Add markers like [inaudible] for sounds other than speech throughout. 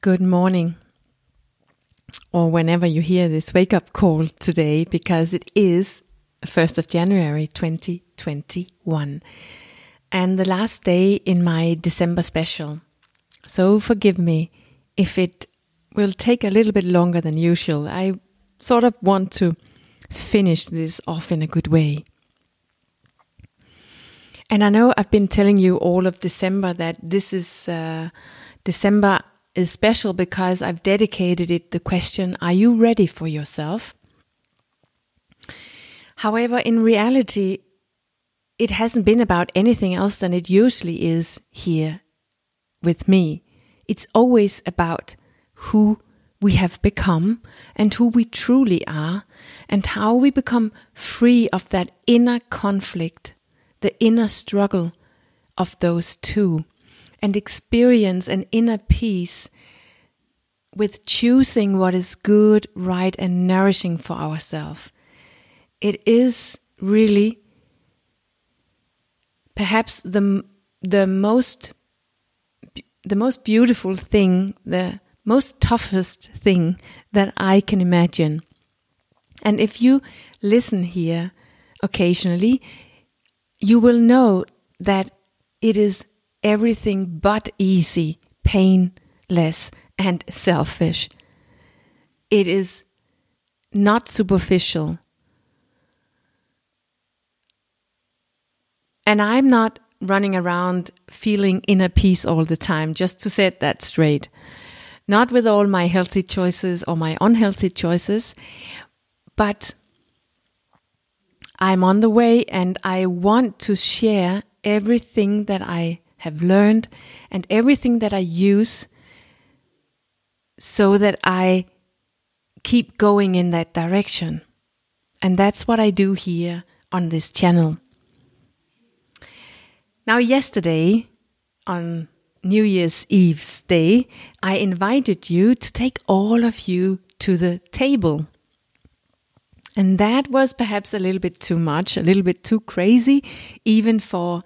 Good morning, or whenever you hear this wake up call today, because it is 1st of January 2021 and the last day in my December special. So forgive me if it will take a little bit longer than usual. I sort of want to finish this off in a good way. And I know I've been telling you all of December that this is uh, December is special because I've dedicated it the question Are you ready for yourself? However, in reality, it hasn't been about anything else than it usually is here with me. It's always about who we have become and who we truly are, and how we become free of that inner conflict, the inner struggle of those two and experience an inner peace with choosing what is good, right, and nourishing for ourselves. It is really perhaps the the most the most beautiful thing, the most toughest thing that I can imagine. And if you listen here occasionally, you will know that it is everything but easy, painless, and selfish. It is not superficial. And I'm not running around feeling inner peace all the time, just to set that straight. Not with all my healthy choices or my unhealthy choices, but I'm on the way and I want to share everything that I have learned and everything that I use so that I keep going in that direction. And that's what I do here on this channel. Now, yesterday, on New Year's Eve's day, I invited you to take all of you to the table. And that was perhaps a little bit too much, a little bit too crazy, even for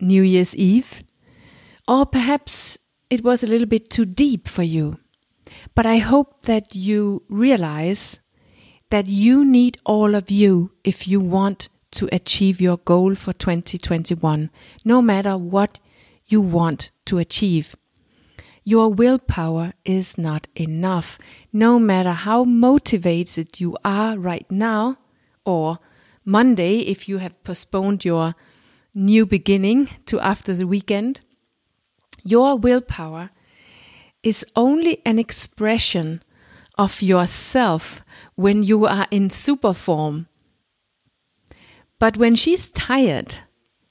New Year's Eve. Or perhaps it was a little bit too deep for you. But I hope that you realize that you need all of you if you want to achieve your goal for 2021, no matter what you want to achieve. Your willpower is not enough, no matter how motivated you are right now, or Monday if you have postponed your new beginning to after the weekend. Your willpower is only an expression of yourself when you are in super form. But when she's tired,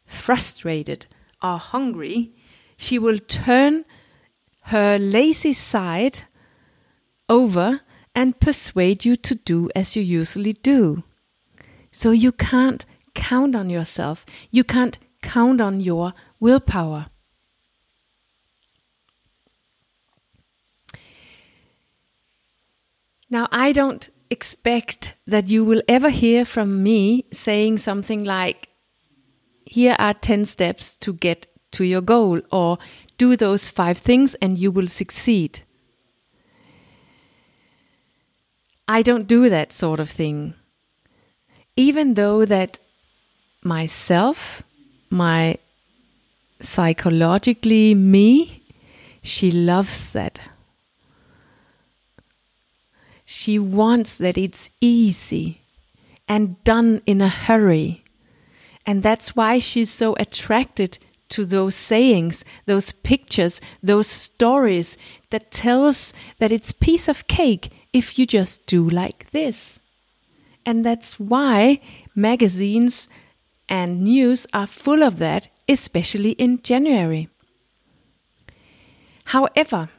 frustrated, or hungry, she will turn her lazy side over and persuade you to do as you usually do. So you can't count on yourself. You can't count on your willpower. Now, I don't expect that you will ever hear from me saying something like, Here are 10 steps to get to your goal, or do those five things and you will succeed. I don't do that sort of thing. Even though that myself, my psychologically me, she loves that. She wants that it's easy and done in a hurry. And that's why she's so attracted to those sayings, those pictures, those stories that tells that it's piece of cake if you just do like this. And that's why magazines and news are full of that, especially in January. However,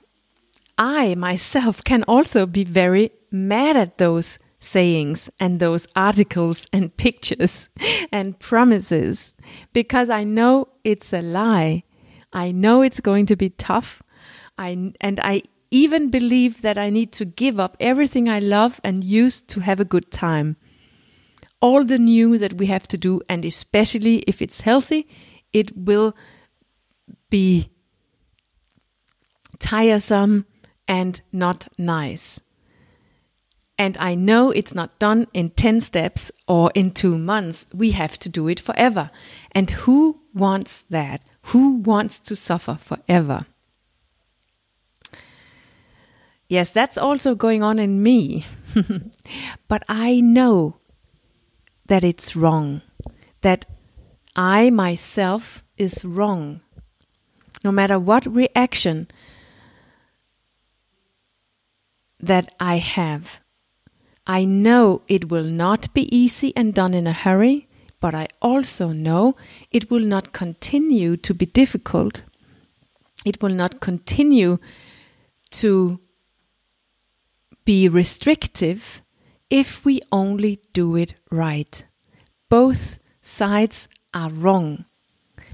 I myself can also be very mad at those sayings and those articles and [laughs] pictures and promises because I know it's a lie. I know it's going to be tough. I, and I even believe that I need to give up everything I love and use to have a good time. All the new that we have to do, and especially if it's healthy, it will be tiresome and not nice. And I know it's not done in 10 steps or in two months. We have to do it forever. And who wants that? Who wants to suffer forever? Yes, that's also going on in me. [laughs] but I know that it's wrong, that I myself is wrong. No matter what reaction that I have, I know it will not be easy and done in a hurry, but I also know it will not continue to be difficult. It will not continue to be restrictive if we only do it right. Both sides are wrong,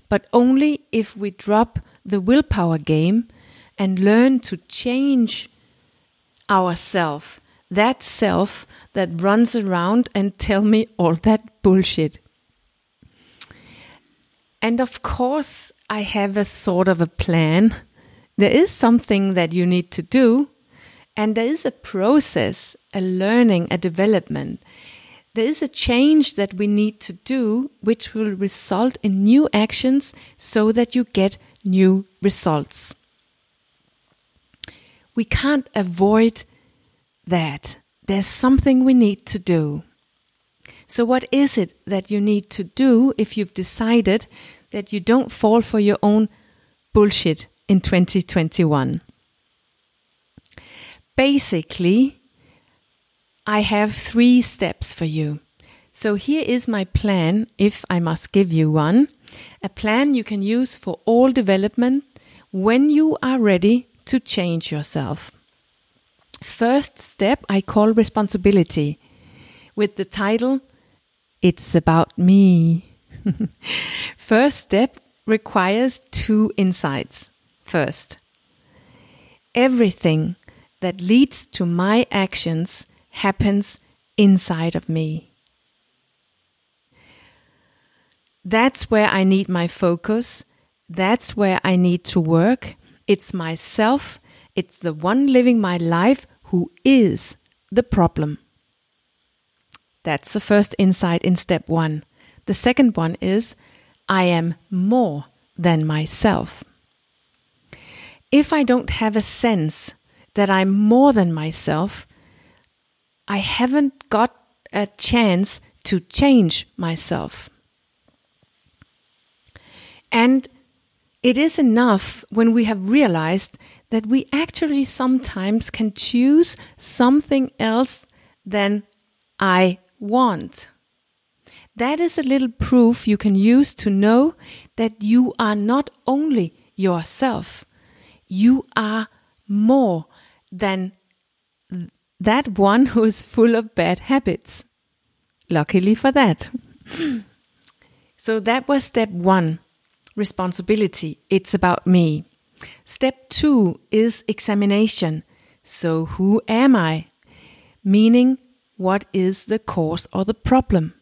but only if we drop the willpower game and learn to change ourself, that self that runs around and tell me all that bullshit. And of course, I have a sort of a plan. There is something that you need to do, and there is a process, a learning, a development. There is a change that we need to do, which will result in new actions so that you get new results. We can't avoid that. There's something we need to do. So, what is it that you need to do if you've decided that you don't fall for your own bullshit in 2021? Basically, I have three steps for you. So here is my plan, if I must give you one. A plan you can use for all development when you are ready to change yourself. First step I call responsibility with the title It's About Me. [laughs] First step requires two insights. First, everything that leads to my actions happens inside of me. That's where I need my focus. That's where I need to work. It's myself. It's the one living my life who is the problem. That's the first insight in step one. The second one is I am more than myself. If I don't have a sense that I'm more than myself, I haven't got a chance to change myself. And it is enough when we have realized that we actually sometimes can choose something else than I want. That is a little proof you can use to know that you are not only yourself, you are more than that one who is full of bad habits. Luckily for that. [clears throat] so that was step one responsibility. It's about me. Step two is examination. So, who am I? Meaning, what is the cause or the problem?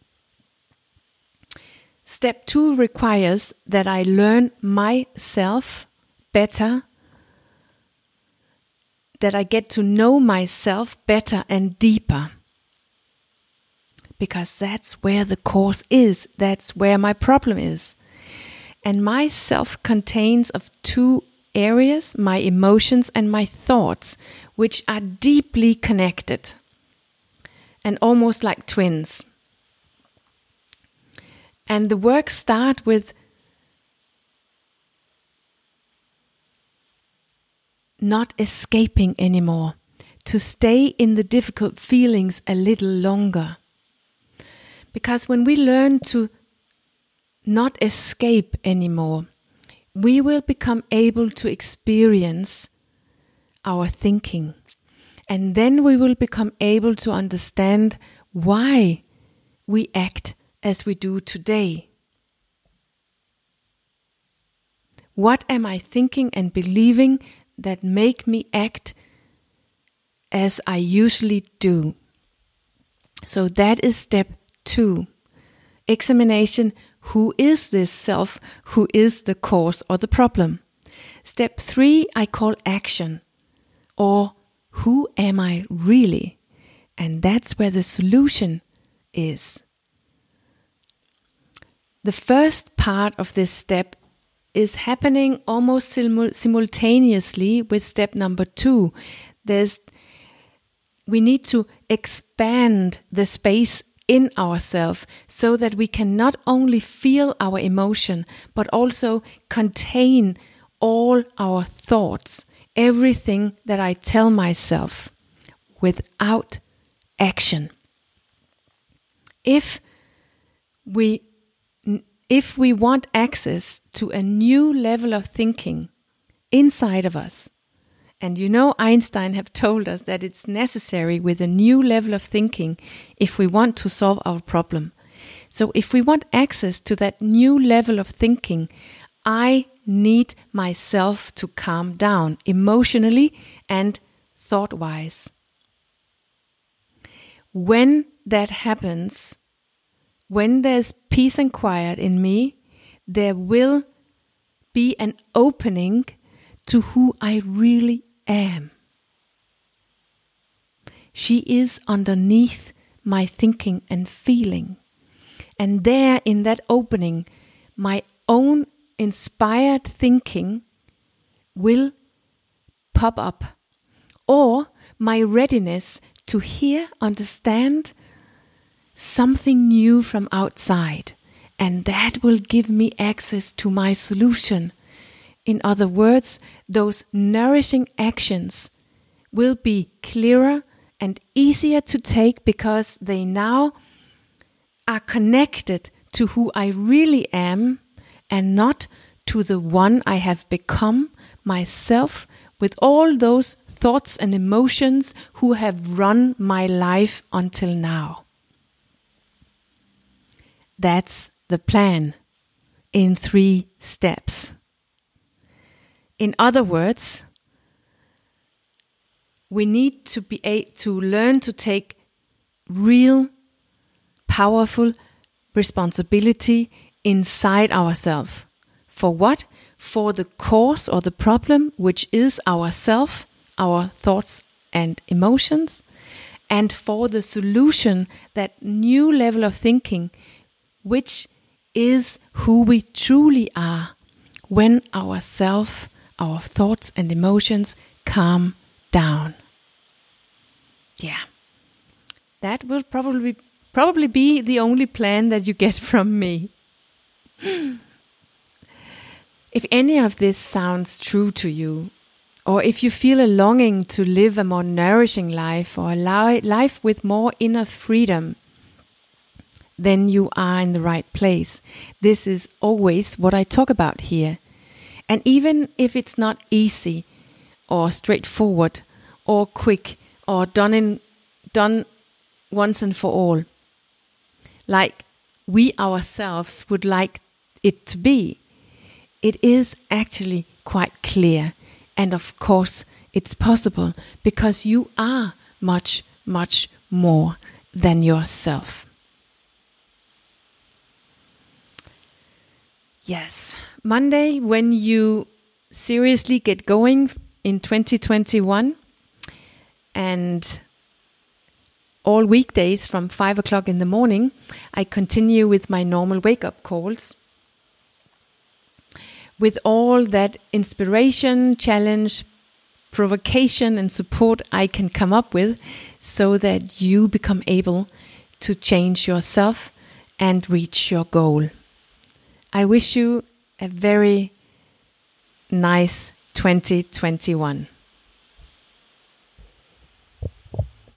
Step two requires that I learn myself better that I get to know myself better and deeper. Because that's where the cause is, that's where my problem is. And myself contains of two areas, my emotions and my thoughts, which are deeply connected and almost like twins. And the work start with not escaping anymore, to stay in the difficult feelings a little longer. Because when we learn to not escape anymore, we will become able to experience our thinking. And then we will become able to understand why we act as we do today. What am I thinking and believing that make me act as I usually do. So that is step two. Examination who is this self? Who is the cause or the problem? Step three, I call action. Or who am I really? And that's where the solution is. The first part of this step is happening almost simultaneously with step number two. There's we need to expand the space in ourselves so that we can not only feel our emotion but also contain all our thoughts, everything that I tell myself without action. If we if we want access to a new level of thinking inside of us, and you know Einstein have told us that it's necessary with a new level of thinking if we want to solve our problem. So if we want access to that new level of thinking, I need myself to calm down emotionally and thought wise. When that happens, when there's peace and quiet in me, there will be an opening to who I really am. She is underneath my thinking and feeling. And there, in that opening, my own inspired thinking will pop up, or my readiness to hear, understand, something new from outside, and that will give me access to my solution. In other words, those nourishing actions will be clearer and easier to take because they now are connected to who I really am and not to the one I have become myself with all those thoughts and emotions who have run my life until now. That's the plan in three steps. In other words, we need to be a, to learn to take real, powerful responsibility inside ourselves. For what? For the cause or the problem, which is ourself, our thoughts and emotions, and for the solution, that new level of thinking which is who we truly are when our self, our thoughts and emotions calm down. Yeah. That will probably probably be the only plan that you get [laughs] from me. if any of this sounds true to you, or if you feel a longing to live a more nourishing life or a life with more inner freedom, then you are in the right place. This is always what I talk about here. And even if it's not easy or straightforward or quick or done in done once and for all, like we ourselves would like it to be, it is actually quite clear. And of course, it's possible because you are much, much more than yourself. Yes. Monday, when you seriously get going in 2021 and all weekdays from 5 o'clock in the morning, I continue with my normal wake up calls with all that inspiration, challenge, provocation, and support I can come up with so that you become able to change yourself and reach your goal. I wish you a very nice 2021.